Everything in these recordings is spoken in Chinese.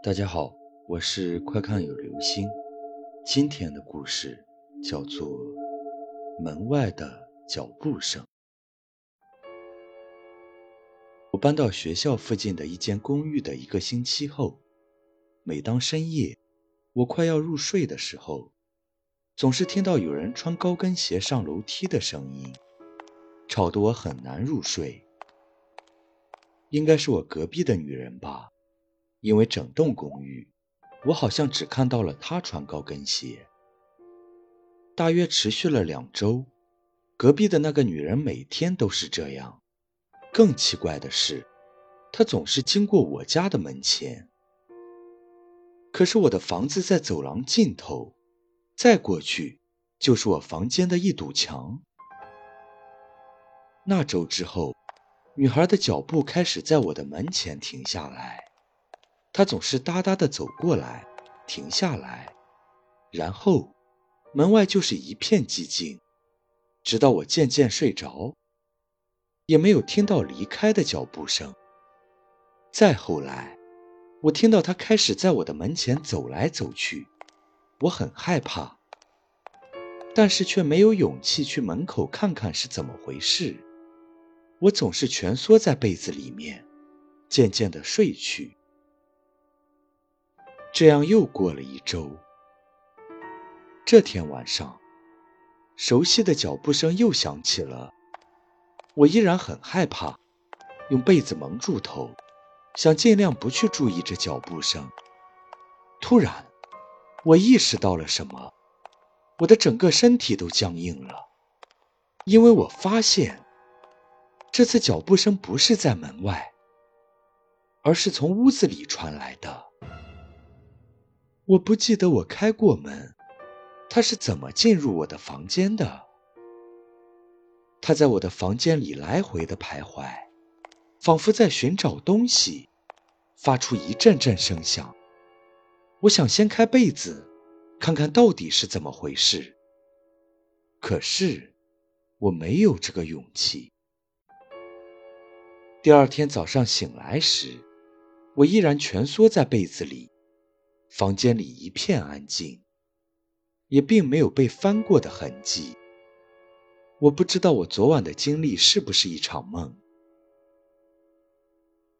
大家好，我是快看有流星。今天的故事叫做《门外的脚步声》。我搬到学校附近的一间公寓的一个星期后，每当深夜我快要入睡的时候，总是听到有人穿高跟鞋上楼梯的声音，吵得我很难入睡。应该是我隔壁的女人吧。因为整栋公寓，我好像只看到了她穿高跟鞋。大约持续了两周，隔壁的那个女人每天都是这样。更奇怪的是，她总是经过我家的门前。可是我的房子在走廊尽头，再过去就是我房间的一堵墙。那周之后，女孩的脚步开始在我的门前停下来。他总是哒哒的走过来，停下来，然后门外就是一片寂静，直到我渐渐睡着，也没有听到离开的脚步声。再后来，我听到他开始在我的门前走来走去，我很害怕，但是却没有勇气去门口看看是怎么回事。我总是蜷缩在被子里面，渐渐的睡去。这样又过了一周。这天晚上，熟悉的脚步声又响起了。我依然很害怕，用被子蒙住头，想尽量不去注意这脚步声。突然，我意识到了什么，我的整个身体都僵硬了，因为我发现，这次脚步声不是在门外，而是从屋子里传来的。我不记得我开过门，他是怎么进入我的房间的？他在我的房间里来回的徘徊，仿佛在寻找东西，发出一阵阵声响。我想掀开被子，看看到底是怎么回事，可是我没有这个勇气。第二天早上醒来时，我依然蜷缩在被子里。房间里一片安静，也并没有被翻过的痕迹。我不知道我昨晚的经历是不是一场梦，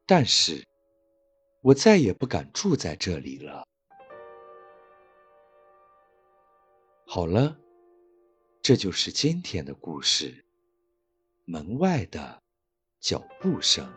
但是我再也不敢住在这里了。好了，这就是今天的故事。门外的脚步声。